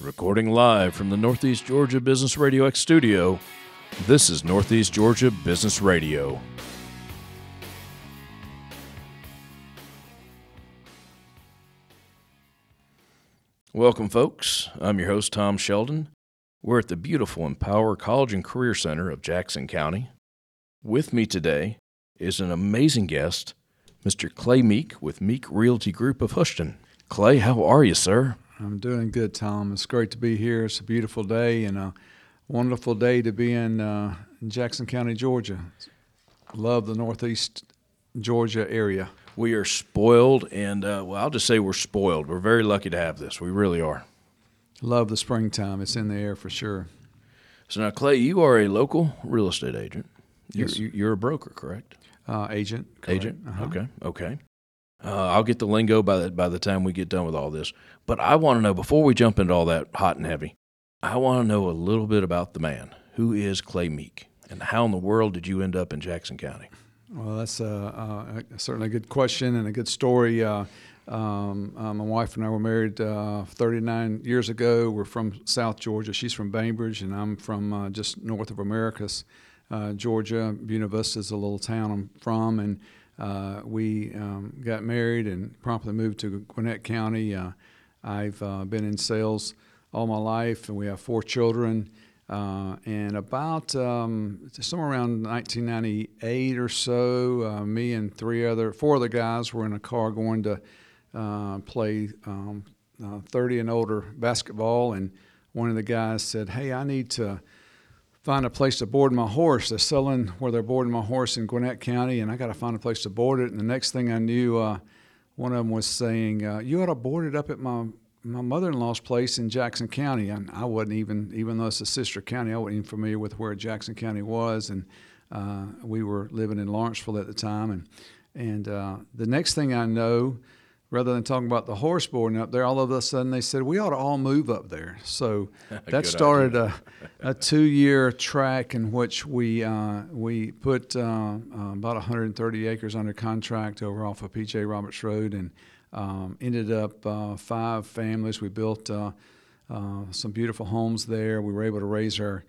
Recording live from the Northeast Georgia Business Radio X studio, this is Northeast Georgia Business Radio. Welcome, folks. I'm your host, Tom Sheldon. We're at the beautiful Empower College and Career Center of Jackson County. With me today is an amazing guest, Mr. Clay Meek with Meek Realty Group of Hoschton. Clay, how are you, sir? I'm doing good, Tom. It's great to be here. It's a beautiful day and a wonderful day to be in, uh, Jackson County, Georgia. Love the Northeast Georgia area. We are spoiled, and uh, well, I'll just say we're spoiled. We're very lucky to have this. We really are. Love the springtime. It's in the air for sure. So now, Clay, you are a local real estate agent. Yes. You're, you're a broker, correct? Uh, agent. correct. Agent. Uh-huh. Okay. Okay. Uh, I'll get the lingo by the by the time we get done with all this. But I want to know before we jump into all that hot and heavy. I want to know a little bit about the man. Who is Clay Meek, and how in the world did you end up in Jackson County? Well, that's uh, certainly a good question and a good story. Uh, um, uh, my wife and I were married uh, 39 years ago. We're from South Georgia. She's from Bainbridge, and I'm from just north of Americus, Georgia. Buena Vista is a little town I'm from, and uh, we um, got married and promptly moved to Gwinnett County. Uh, I've uh, been in sales all my life, and we have four children. Uh, and about um, somewhere around 1998 or so, uh, me and three other, four other guys were in a car going to uh, play um, uh, 30 and older basketball. And one of the guys said, "Hey, I need to find a place to board my horse. They're selling where they're boarding my horse in Gwinnett County, and I got to find a place to board it." And the next thing I knew, uh, one of them was saying, uh, "You ought to board it up at my my mother-in-law's place in Jackson County." And I wasn't even, even though it's a sister county, I wasn't even familiar with where Jackson County was, and uh, we were living in Lawrenceville at the time. And and uh, the next thing I know, rather than talking about the horse boarding up there, all of a sudden they said we ought to all move up there. So that started a, a two-year track in which we uh, we put uh, uh, about 130 acres under contract over off of PJ Roberts Road, and um, ended up uh, five families. We built uh, uh, some beautiful homes there. We were able to raise our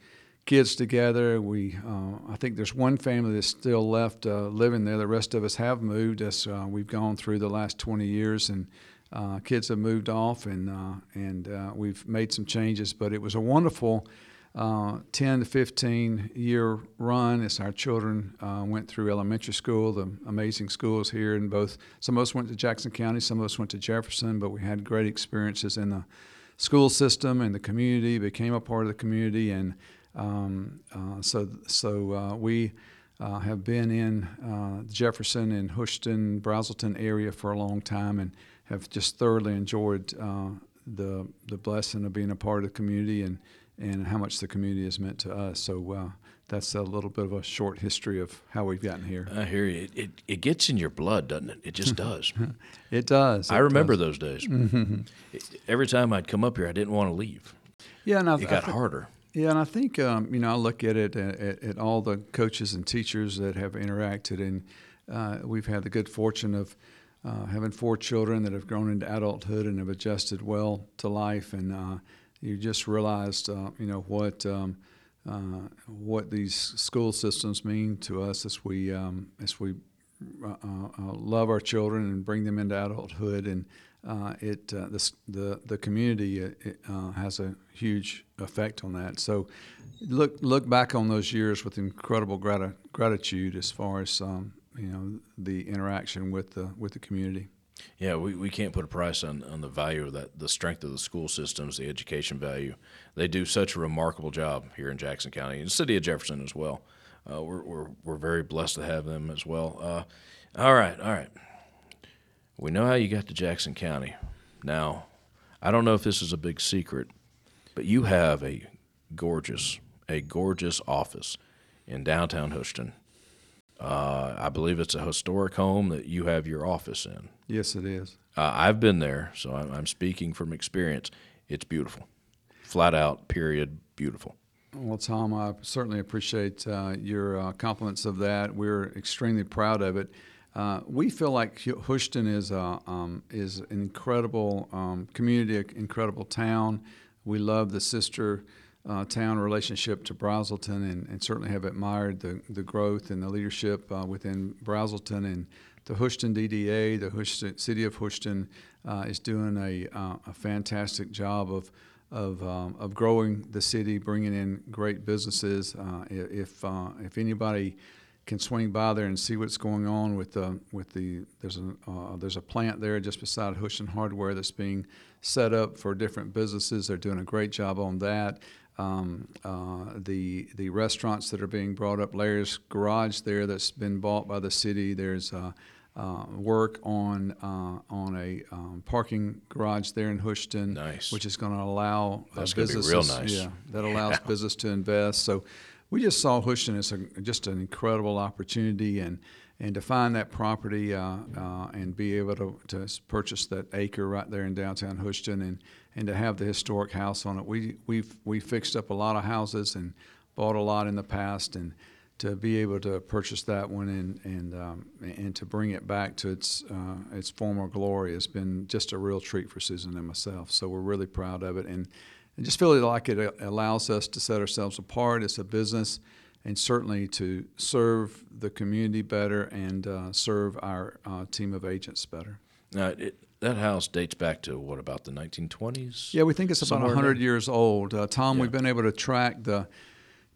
kids together. We uh, I think there's one family that's still left uh, living there. The rest of us have moved as uh, we've gone through the last 20 years, and uh, kids have moved off, and uh, and uh, we've made some changes. But it was a wonderful. Uh, 10 to 15 year run as our children went through elementary school, the amazing schools here in both. Some of us went to Jackson County, some of us went to Jefferson, but we had great experiences in the school system and the community, became a part of the community, and um, uh, so so uh, we uh, have been in uh, Jefferson and Hoschton, Braselton area for a long time, and have just thoroughly enjoyed uh, the the blessing of being a part of the community and and how much the community has meant to us. So. Uh, that's a little bit of a short history of how we've gotten here. I hear you. It, it, it gets in your blood, doesn't it? It just does. It does. I it remember does. those days. It- every time I'd come up here, I didn't want to leave. Yeah, and I, It got harder. Yeah, and I think um, you know I look at it at, at, at all the coaches and teachers that have interacted, and uh, we've had the good fortune of uh, having four children that have grown into adulthood and have adjusted well to life, and uh, you just realized uh, you know what um, uh, what these school systems mean to us as we um, as we uh, uh, love our children and bring them into adulthood, and uh, it uh, this, the the community uh, uh, has a huge effect on that. So look look back on those years with incredible grati- gratitude as far as um, you know the interaction with the with the community. Yeah, we, we can't put a price on, on the value of that, the strength of the school systems, the education value. They do such a remarkable job here in Jackson County and the city of Jefferson as well. Uh, we're, we're, we're very blessed to have them as well. Uh, all right, all right. We know how you got to Jackson County. Now, I don't know if this is a big secret, but you have a gorgeous, a gorgeous office in downtown Hoschton. Uh, I believe it's a historic home that you have your office in. Yes, it is. Uh, I've been there, so I'm, I'm speaking from experience. It's beautiful, flat out. Period. Beautiful. Well, Tom, I certainly appreciate uh, your uh, compliments of that. We're extremely proud of it. Uh, we feel like Hoschton is a, um, is an incredible um, community, an incredible town. we love the sister uh, town relationship to Braselton, and, and certainly have admired the the growth and the leadership uh, within Braselton and the Hoschton DDA. The Hoschton, city of Hoschton uh, is doing a, uh, a fantastic job of of, um, of growing the city, bringing in great businesses. Uh, if if anybody can swing by there and see what's going on with the with the there's a uh, there's a plant there just beside Hoschton Hardware that's being set up for different businesses. They're doing a great job on that. Um, uh, the the restaurants that are being brought up, Larry's Garage there that's been bought by the city. There's uh, uh, work on uh, on a um, parking garage there in Hoschton, Nice. which is going to allow uh, That's gonna be businesses. real nice. Yeah, that allows business to invest. So we just saw Hoschton as a, just an incredible opportunity and. And to find that property uh, uh, and be able to, to purchase that acre right there in downtown Hoschton and, and to have the historic house on it. We, we've, we fixed up a lot of houses and bought a lot in the past. And to be able to purchase that one and, and, um, and to bring it back to its, uh, its former glory has been just a real treat for Susan and myself. So we're really proud of it. And, and just feel like it uh, allows us to set ourselves apart. as a business and certainly to serve the community better and uh, serve our uh, team of agents better. Now, it, that house dates back to what about the 1920s? Yeah, we think it's about 100 there? years old. Uh, Tom, Yeah. we've been able to track the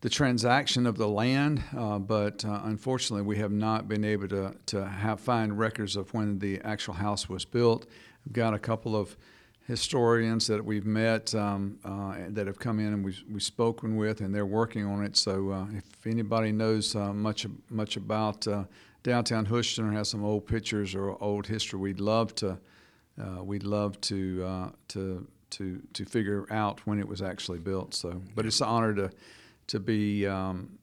the transaction of the land, uh, but uh, unfortunately, we have not been able to to have find records of when the actual house was built. We've got a couple of historians that we've met um, uh, that have come in and we've, we've spoken with, and they're working on it. So, uh, if anybody knows uh, much much about uh, downtown Hoschton or has some old pictures or old history, we'd love to uh, we'd love to uh, to to to figure out when it was actually built. So, but it's an honor to to be um,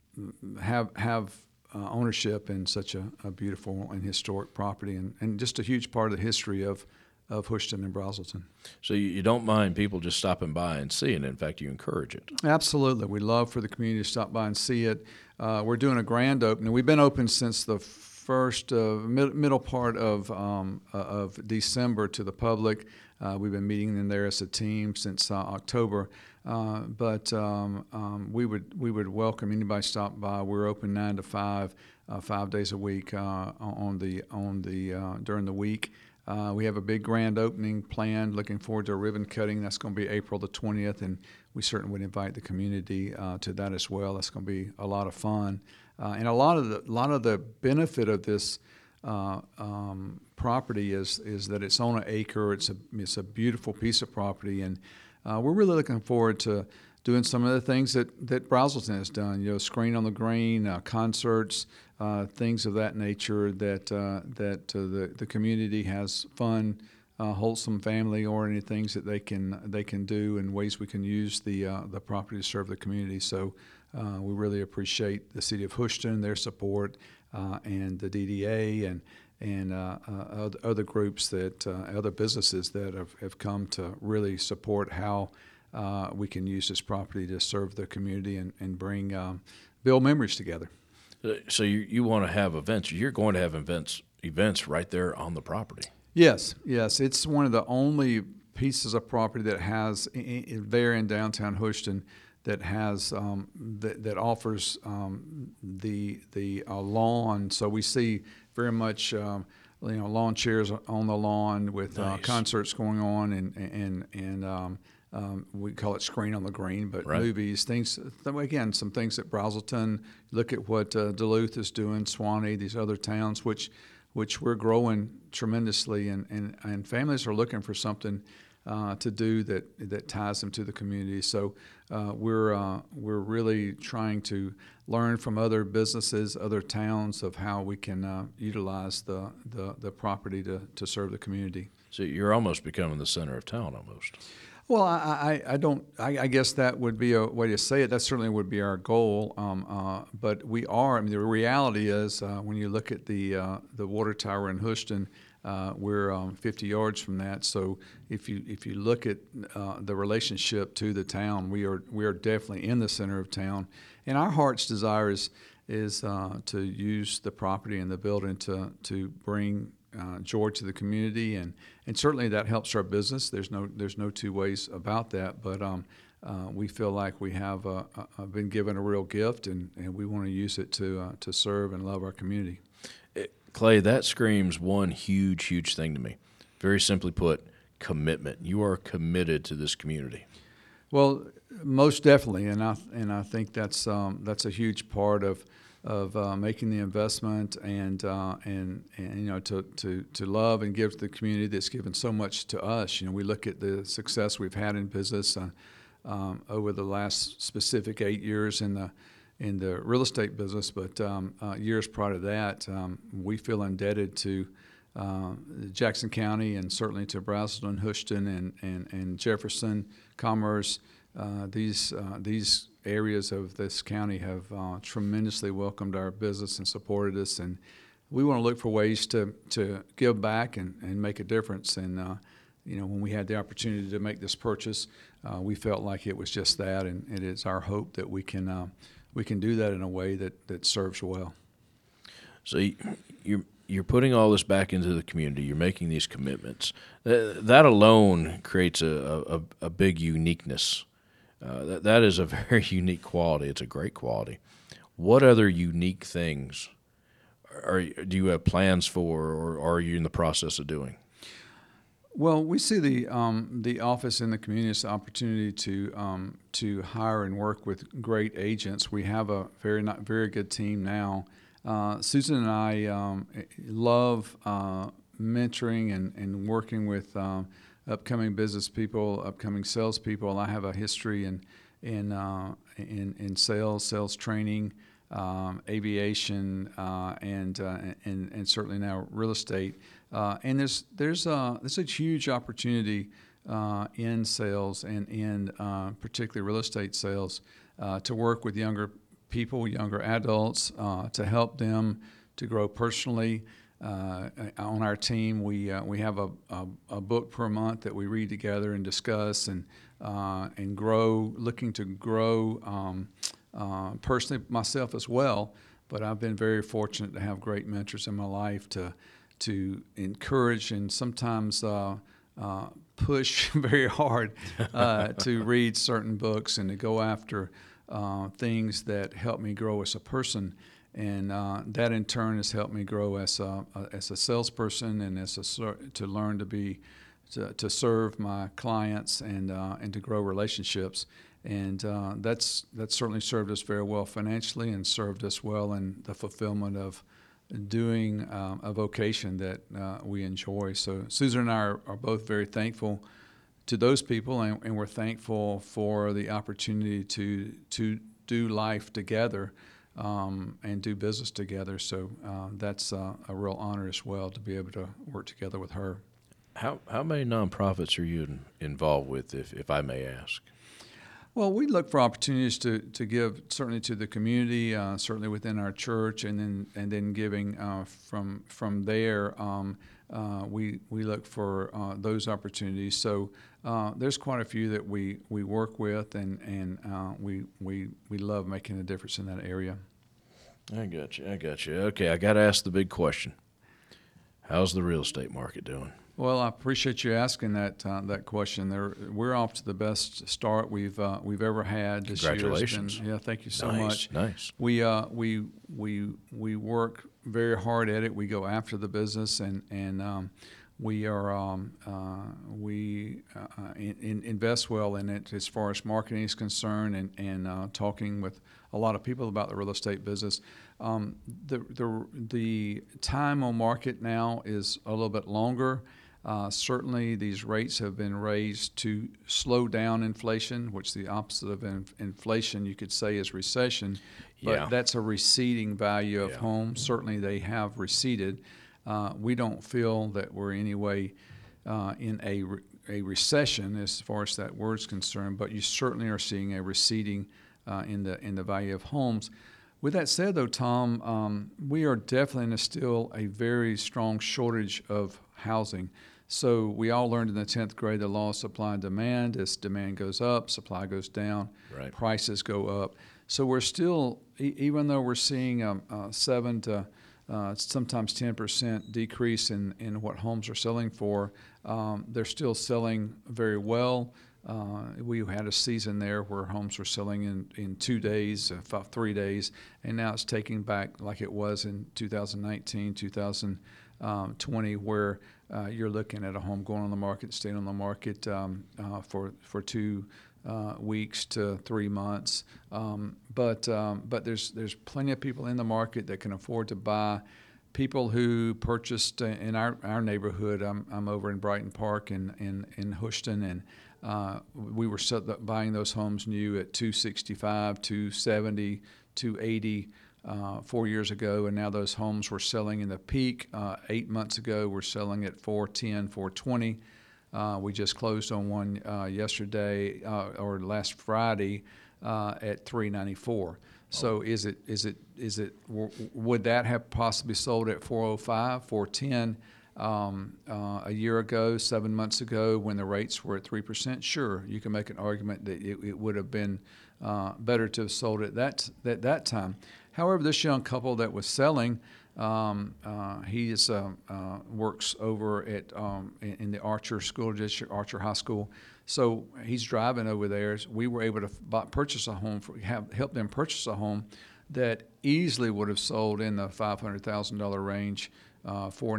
have have ownership in such a, a beautiful and historic property, and, and just a huge part of the history of of Hoschton and Braselton. So you, you don't mind people just stopping by and seeing it. In fact, you encourage it. Absolutely. We'd love for the community to stop by and see it. Uh, we're doing a grand opening. We've been open since the first uh, mid- middle part of, um, uh, of December to the public. Uh, we've been meeting in there as a team since uh, October. Uh, but um, um, we would we would welcome anybody stop by. We're open nine to five, uh, five days a week uh, on the on the uh, during the week. Uh, we have a big grand opening planned. Looking forward to a ribbon cutting. That's going to be April the 20th, and we certainly would invite the community uh, to that as well. That's going to be a lot of fun, uh, and a lot of the lot of the benefit of this uh, um, property is is that it's on an acre. It's a it's a beautiful piece of property, and uh, we're really looking forward to doing some of the things that that Braselton has done. You know, screen on the green, uh, concerts, uh, things of that nature. That uh, that uh, the the community has fun. Uh, wholesome family-oriented things that they can they can do and ways we can use the uh, the property to serve the community. So we really appreciate the city of Hoschton, their support, and the DDA and and uh, uh, other groups that uh, other businesses that have, have come to really support how we can use this property to serve the community and, and bring um, build memories together. Uh, So you, you want to have events. You're going to have events events right there on the property. Yes, yes, it's one of the only pieces of property that has there in downtown Hoschton that has um, that, that offers um, the the uh, lawn. So we see very much um, you know lawn chairs on the lawn with uh, concerts going on and and and. Um, we call it screen on the green, but Right. movies, things. Again, some things at Braselton. Look at what uh, Duluth is doing, Suwanee, these other towns, which which we're growing tremendously, and, and, and families are looking for something uh, to do that that ties them to the community. So uh, we're uh, we're really trying to learn from other businesses, other towns, of how we can uh, utilize the, the, the property to, to serve the community. So you're almost becoming the center of town almost. Well, I, I, I don't. I, I guess that would be a way to say it. That certainly would be our goal. Um, uh, but we are. I mean, the reality is, uh, when you look at the uh, the water tower in Hoschton, uh, we're um, 50 yards from that. So if you if you look at uh, the relationship to the town, we are we are definitely in the center of town. And our heart's desire is is uh, to use the property and the building to to bring uh, joy to the community, and, and certainly that helps our business. There's no there's no two ways about that. But um, uh, we feel like we have uh, uh, been given a real gift, and, and we want to use it to uh, to serve and love our community. Clay, that screams one huge, huge thing to me. Very simply put, commitment. You are committed to this community. Well, most definitely, and I and I think that's um, that's a huge part of of uh, making the investment and uh, and and you know to, to to love and give to the community that's given so much to us. You know, we look at the success we've had in business uh, um, over the last specific eight years in the in the real estate business, but um, uh, years prior to that, um, we feel indebted to. Uh, Jackson County and certainly to Braselton, Hoschton, and, and, and Jefferson, Commerce, uh, these these areas of this county have uh, tremendously welcomed our business and supported us, and we want to look for ways to to give back and, and make a difference. And uh, you know, when we had the opportunity to make this purchase, uh, we felt like it was just that, and it is our hope that we can uh, we can do that in a way that that serves well. So you- you're you're putting all this back into the community. You're making these commitments. That, that alone creates a, a, a big uniqueness. Uh, that, that is a very unique quality. It's a great quality. What other unique things are do you have plans for, or are you in the process of doing? Well, we see the um, the office in the community as an opportunity to um, to hire and work with great agents. We have a very not very good team now. Uh, Susan and I um, love uh, mentoring and, and working with um, upcoming business people, upcoming salespeople. I have a history in in uh, in, in sales, sales training, um, aviation, uh, and, uh, and and certainly now real estate. Uh, and there's there's a there's a huge opportunity uh, in sales and in uh, particularly real estate sales to work with younger people, younger adults, to help them to grow personally. Uh, on our team, we uh, we have a, a, a book per month that we read together and discuss and uh, and grow, looking to grow um, uh, personally myself as well. But I've been very fortunate to have great mentors in my life to to encourage and sometimes uh, uh, push very hard uh, to read certain books and to go after uh, things that help me grow as a person. And uh, that in turn has helped me grow as a, as a salesperson and as a, to learn to be to, to serve my clients and uh, and to grow relationships. And uh, that's that's certainly served us very well financially and served us well in the fulfillment of doing um, a vocation that uh, we enjoy. So Susan and I are, are both very thankful to those people, and, and we're thankful for the opportunity to to do life together um, and do business together. So uh, that's uh, a real honor as well to be able to work together with her. How how many nonprofits are you in, involved with, if if I may ask? Well, we look for opportunities to, to give certainly to the community, uh, certainly within our church, and then and then giving uh, from from there. Um, uh, we we look for uh, those opportunities. So uh, there's quite a few that we, we work with, and and uh, we we we love making a difference in that area. I got you. I got you. Okay, I got to ask the big question. How's the real estate market doing? Well, I appreciate you asking that uh, that question. There, we're off to the best start we've uh, we've ever had this year. Congratulations. yeah, thank you so nice, much. nice. We uh, we we we work very hard at it. We go after the business, and and um, we are um, uh, we uh, in, in invest well in it as far as marketing is concerned, and and uh, talking with a lot of people about the real estate business. Um, the the the time on market now is a little bit longer. Uh, certainly, these rates have been raised to slow down inflation, which the opposite of in- inflation, you could say, is recession. But Yeah. that's a receding value of Yeah. homes. Certainly, they have receded. Uh, we don't feel that we're any way uh, in a, re- a recession as far as that word's concerned, but you certainly are seeing a receding uh, in the in the value of homes. With that said, though, Tom, um, we are definitely in a still a very strong shortage of housing. So we all learned in the tenth grade the law of supply and demand. As demand goes up, supply goes down, Right. prices go up. So we're still, e- even though we're seeing a, a seven to uh, sometimes 10% decrease in, in what homes are selling for, um, they're still selling very well. Uh, we had a season there where homes were selling in, in two days, uh, fi- three days, and now it's taking back like it was in 2019, 2020, where uh, you're looking at a home going on the market, staying on the market um, uh, for for two uh, weeks to three months. Um, but um, but there's there's plenty of people in the market that can afford to buy. People who purchased in our, our neighborhood, I'm, I'm over in Brighton Park in, in, in Hoschton, and uh, we were buying those homes new at 265, 270, 280 uh, four years ago, and now those homes were selling in the peak. Uh, eight months ago, we're selling at 410, 420. Uh, we just closed on one uh, yesterday uh, or last Friday uh, at 394. So is it is it is it w- would that have possibly sold at 405, 410 um, uh, a year ago, seven months ago when the rates were at three percent? Sure, you can make an argument that it, it would have been uh, better to have sold it that that that time. However, this young couple that was selling. Um, uh, he is, uh, uh, works over at um, in, in the Archer School District, Archer High School. So he's driving over there. We were able to buy, purchase a home, for, have, help them purchase a home that easily would have sold in the five hundred thousand dollar range, uh, four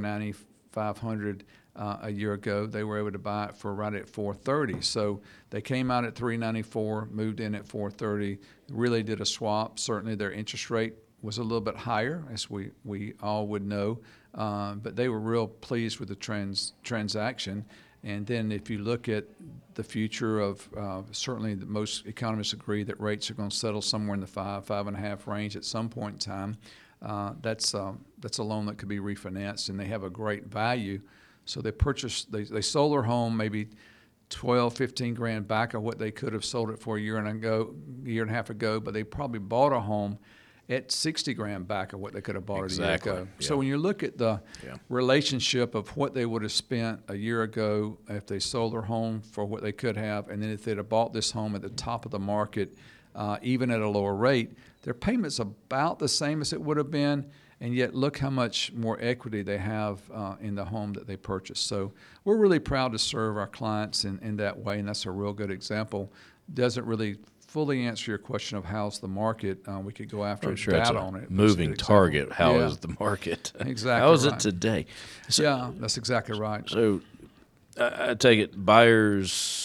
ninety, five hundred uh, a year ago. They were able to buy it for right at four thirty. So they came out at three ninety four, moved in at four thirty. Really did a swap. Certainly their interest rate was a little bit higher, as we, we all would know, uh, but they were real pleased with the trans, transaction. And then if you look at the future of, uh, certainly most economists agree that rates are going to settle somewhere in the five, five and a half range at some point in time. Uh, that's, uh, that's a loan that could be refinanced, and they have a great value. So they purchased, they, they sold their home maybe 12, 15 grand back of what they could have sold it for a year and ago, year and a half ago, but they probably bought a home at 60 grand back of what they could have bought Exactly, a year ago. yeah. So when you look at the Yeah. relationship of what they would have spent a year ago if they sold their home for what they could have, and then if they'd have bought this home at the top of the market, uh, even at a lower rate, their payment's about the same as it would have been, and yet look how much more equity they have uh, in the home that they purchased. So we're really proud to serve our clients in, in that way, and that's a real good example. Doesn't really fully answer your question of how's the market. Uh, we could go after sure it's data a on it. moving target. How is Yeah. the market? Exactly How is right. it today? So, yeah, that's exactly right. So I take it buyers.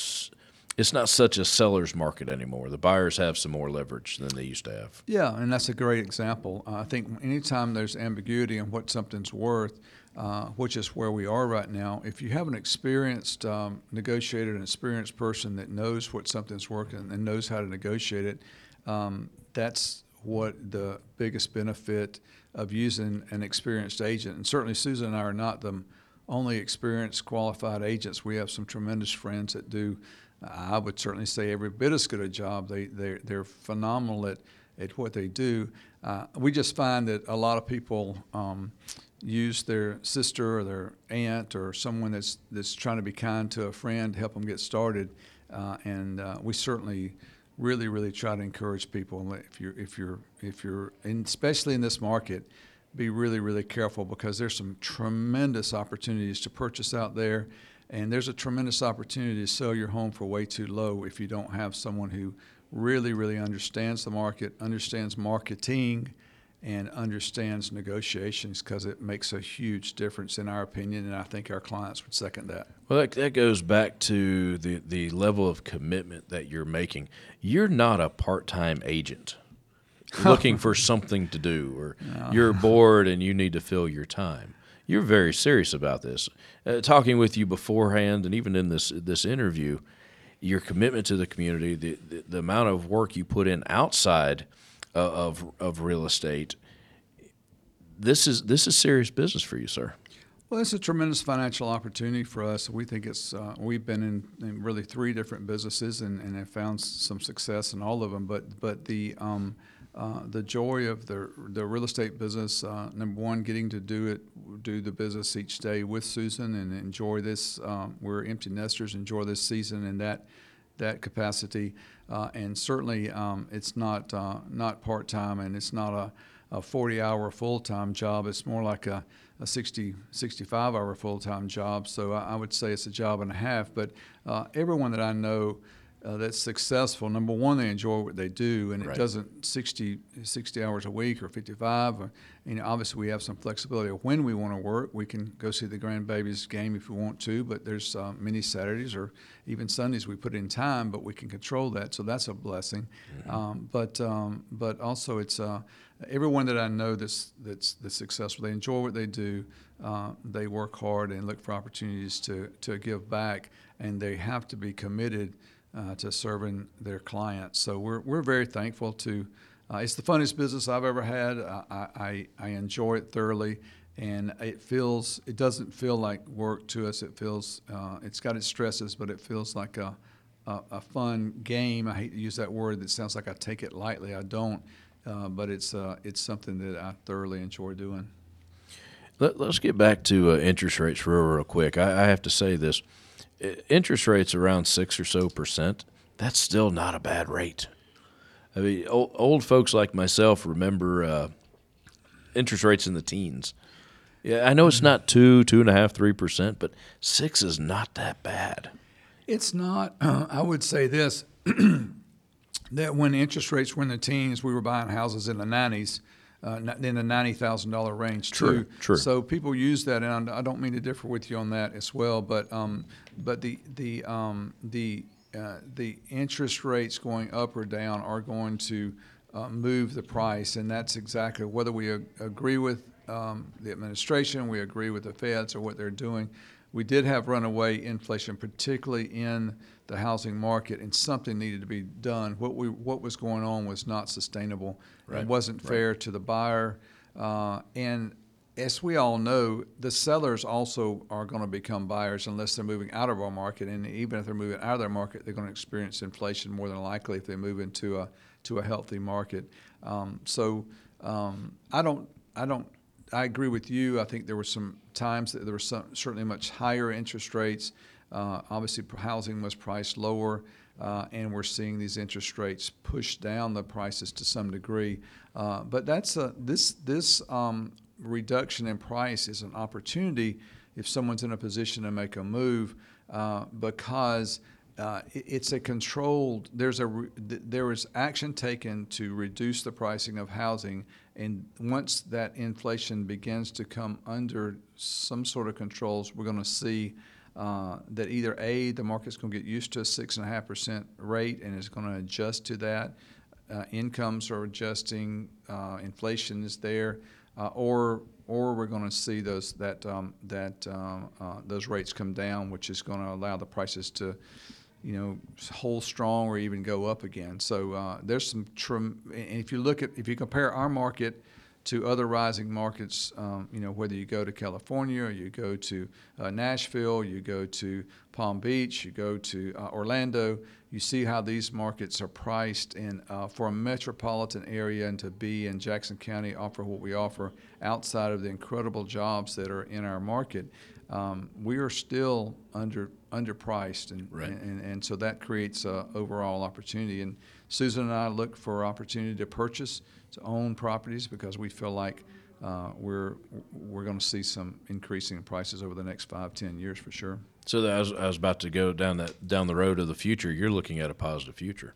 It's not such a seller's market anymore. The buyers have some more leverage than they used to have. Yeah, and that's a great example. Uh, I think anytime there's ambiguity in what something's worth, uh, which is where we are right now, if you have an experienced um, negotiator, an experienced person that knows what something's worth and, and knows how to negotiate it, um, that's what the biggest benefit of using an experienced agent. And certainly, Susan and I are not the only experienced, qualified agents. We have some tremendous friends that do. I would certainly say every bit as good a job. They they're, they're phenomenal at, at what they do. Uh, we just find that a lot of people um, use their sister or their aunt or someone that's that's trying to be kind to a friend to help them get started. Uh, and uh, we certainly really really try to encourage people if you're if you're if you're and especially in this market be really really careful because there's some tremendous opportunities to purchase out there and there's a tremendous opportunity to sell your home for way too low if you don't have someone who really really understands the market understands marketing and understands negotiations because it makes a huge difference in our opinion and i think our clients would second that Well, that, that goes back to the, the level of commitment that you're making. You're not a part time agent looking for something to do, or you're bored and you need to fill your time. You're very serious about this. Uh, talking with you beforehand and even in this this interview, your commitment to the community, the, the, the amount of work you put in outside of of real estate. This is this is serious business for you, sir. Well, it's a tremendous financial opportunity for us. We think it's, uh, we've been in, in really three different businesses and, and have found some success in all of them. But, but the, um, uh, the joy of the, the real estate business, uh, number one, getting to do it, do the business each day with Susan and enjoy this. Um, we're empty nesters, enjoy this season in that, that capacity. Uh, and certainly, um, it's not, uh, not part-time and it's not a, a 40 hour full time job. It's more like a, a 60, 65 hour full time job. So I, I would say it's a job and a half. But uh, everyone that I know uh, that's successful, number one, they enjoy what they do, and it doesn't 60, 60 hours a week or 55. Or, you know, obviously, we have some flexibility of when we want to work. We can go see the grandbabies game if we want to, but there's uh, many Saturdays or even Sundays we put in time, but we can control that, so that's a blessing. Um, but um, but also, it's uh, everyone that I know that's that's that's successful. They enjoy what they do. Uh, they work hard and look for opportunities to to give back, and they have to be committed uh, to serving their clients. So we're we're very thankful to. Uh, it's the funnest business I've ever had. I, I, I enjoy it thoroughly, and it feels it doesn't feel like work to us. It feels uh, it's got its stresses, but it feels like a, a a fun game. I hate to use that word. That sounds like I take it lightly. I don't, uh, but it's uh, it's something that I thoroughly enjoy doing. Let, let's get back to uh, interest rates real, real quick. I, I have to say this: interest rates around six or so percent. That's still not a bad rate. I mean, old, old folks like myself remember uh, interest rates in the teens. Yeah, I know it's not two, two and a half, three percent, but six is not that bad. It's not. I would say this: that when interest rates were in the teens, we were buying houses in the nineties, uh, in the ninety thousand dollar range True, too. true. So people use that, and I don't mean to differ with you on that as well. But um, but the the um, the uh, the interest rates going up or down are going to uh, move the price, and that's exactly whether we ag- agree with um, the administration, we agree with the feds or what they're doing. We did have runaway inflation, particularly in the housing market, and something needed to be done. What we what was going on was not sustainable. Right, It wasn't fair to the buyer, uh, and as we all know, the sellers also are going to become buyers unless they're moving out of our market. And even if they're moving out of their market, they're going to experience inflation more than likely if they move into a to a healthy market. Um, so um, I don't I don't I agree with you. I think there were some times that there were some, certainly much higher interest rates. Uh, obviously, housing was priced lower, uh, and we're seeing these interest rates push down the prices to some degree. Uh, but that's a, this this um, reduction in price is an opportunity if someone's in a position to make a move uh, because uh, it- it's a controlled. There's a re- th- there is action taken to reduce the pricing of housing, and once that inflation begins to come under some sort of controls, we're going to see uh, that either a the market's going to get used to a six and a half percent rate and it's going to adjust to that. Uh, incomes are adjusting, uh, inflation is there, uh, or or we're going to see those that um, that um, those rates come down, which is going to allow the prices to, you know, hold strong or even go up again. So uh, there's some. Trem- and if you look at if you compare our market to other rising markets, um, you know, whether you go to California or you go to uh, Nashville, you go to Palm Beach, you go to uh, Orlando, you see how these markets are priced. And uh, for a metropolitan area and to be in Jackson County, offer what we offer outside of the incredible jobs that are in our market, um, we are still under underpriced, and, Right. and and so that creates a overall opportunity. And Susan and I look for opportunity to purchase, to own properties because we feel like uh, we're we're going to see some increasing in prices over the next five, ten years for sure. So that I was, I was about to go down that down the road of the future. You're looking at a positive future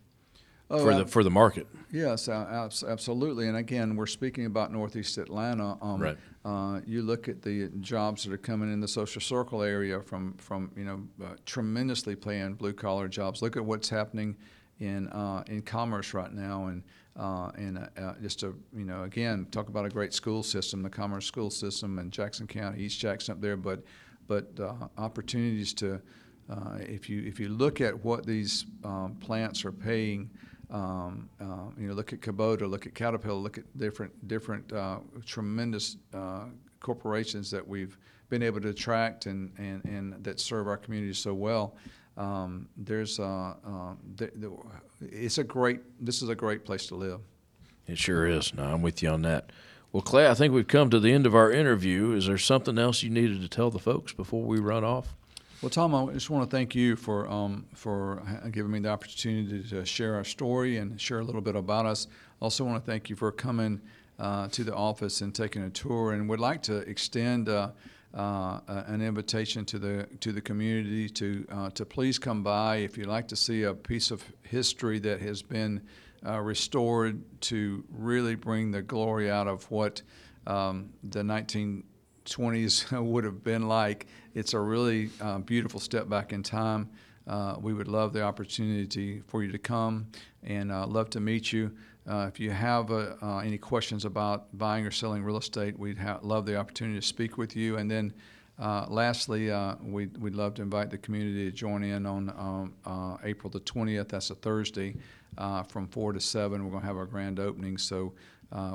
for ab- the for the market. Yes, absolutely. And again, we're speaking about Northeast Atlanta. Um, Right. Uh, you look at the jobs that are coming in the social circle area from from you know uh, tremendously paying blue collar jobs. Look at what's happening in uh, in commerce right now, and uh, and uh, uh, just a you know again talk about a great school system, the commerce school system in Jackson County, East Jackson up there, but but uh, opportunities to uh, if you if you look at what these um, plants are paying. Um, uh, you know, look at Kubota, look at Caterpillar, look at different different uh, tremendous uh, corporations that we've been able to attract and, and, and that serve our community so well. Um, there's uh, uh, th- th- it's a great this is a great place to live. It sure is. No, I'm with you on that. Well, Clay, I think we've come to the end of our interview. Is there something else you needed to tell the folks before we run off? Well, Tom, I just want to thank you for um, for giving me the opportunity to share our story and share a little bit about us. Also, want to thank you for coming uh, to the office and taking a tour. And would like to extend uh, uh, an invitation to the to the community to uh, to please come by if you'd like to see a piece of history that has been uh, restored to really bring the glory out of what um, the 1920s would have been like. It's a really uh, beautiful step back in time. Uh, we would love the opportunity for you to come and uh, love to meet you. Uh, if you have uh, uh, any questions about buying or selling real estate, we'd ha- love the opportunity to speak with you. And then, uh, lastly, we'd, we'd love to invite the community to join in on um, April the 20th. That's a Thursday from 4 to 7. We're going to have our grand opening, so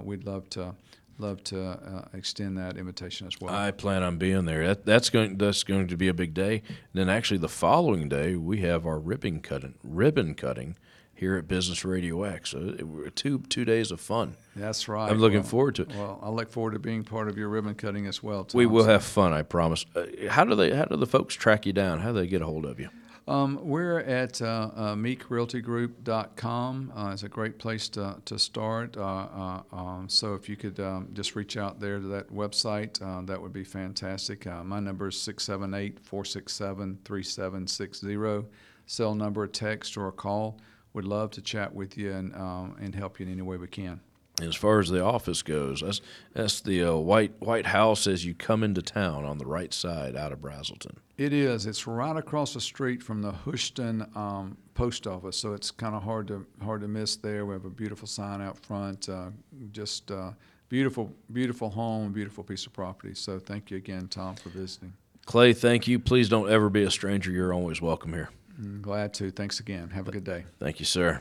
we'd love to love to uh, extend that invitation as well. I plan on being there. That, that's going that's going to be a big day. And then actually the following day we have our ribbon cutting ribbon cutting here at Business Radio X. So it, two two days of fun. That's right. I'm looking Well- forward to it. Well, I look forward to being part of your ribbon cutting as well. We will have fun, I promise. Uh, how do they? How do the folks track you down? How do they get a hold of you? Um, we're at uh, uh, meekrealtygroup.com. Uh, it's a great place to, to start. Uh, uh, um, so if you could um, just reach out there to that website, uh, that would be fantastic. Uh, my number is 678 467 3760. Cell number, text, or a call. Would love to chat with you and, um, and help you in any way we can. As far as the office goes, that's that's the white White House as you come into town on the right side out of Braselton. It is. It's right across the street from the Hoschton um, post office, so it's kind of hard to hard to miss there. We have a beautiful sign out front. Uh, just uh, beautiful, beautiful home, beautiful piece of property. So thank you again, Tom, for visiting. Clay, thank you. Please don't ever be a stranger. You're always welcome here. Mm, glad to. Thanks again. Have a good day. Thank you, sir.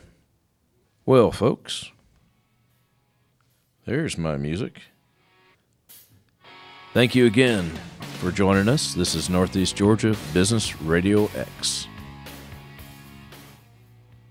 Well, folks, there's my music. Thank you again for joining us. This is Northeast Georgia Business Radio X.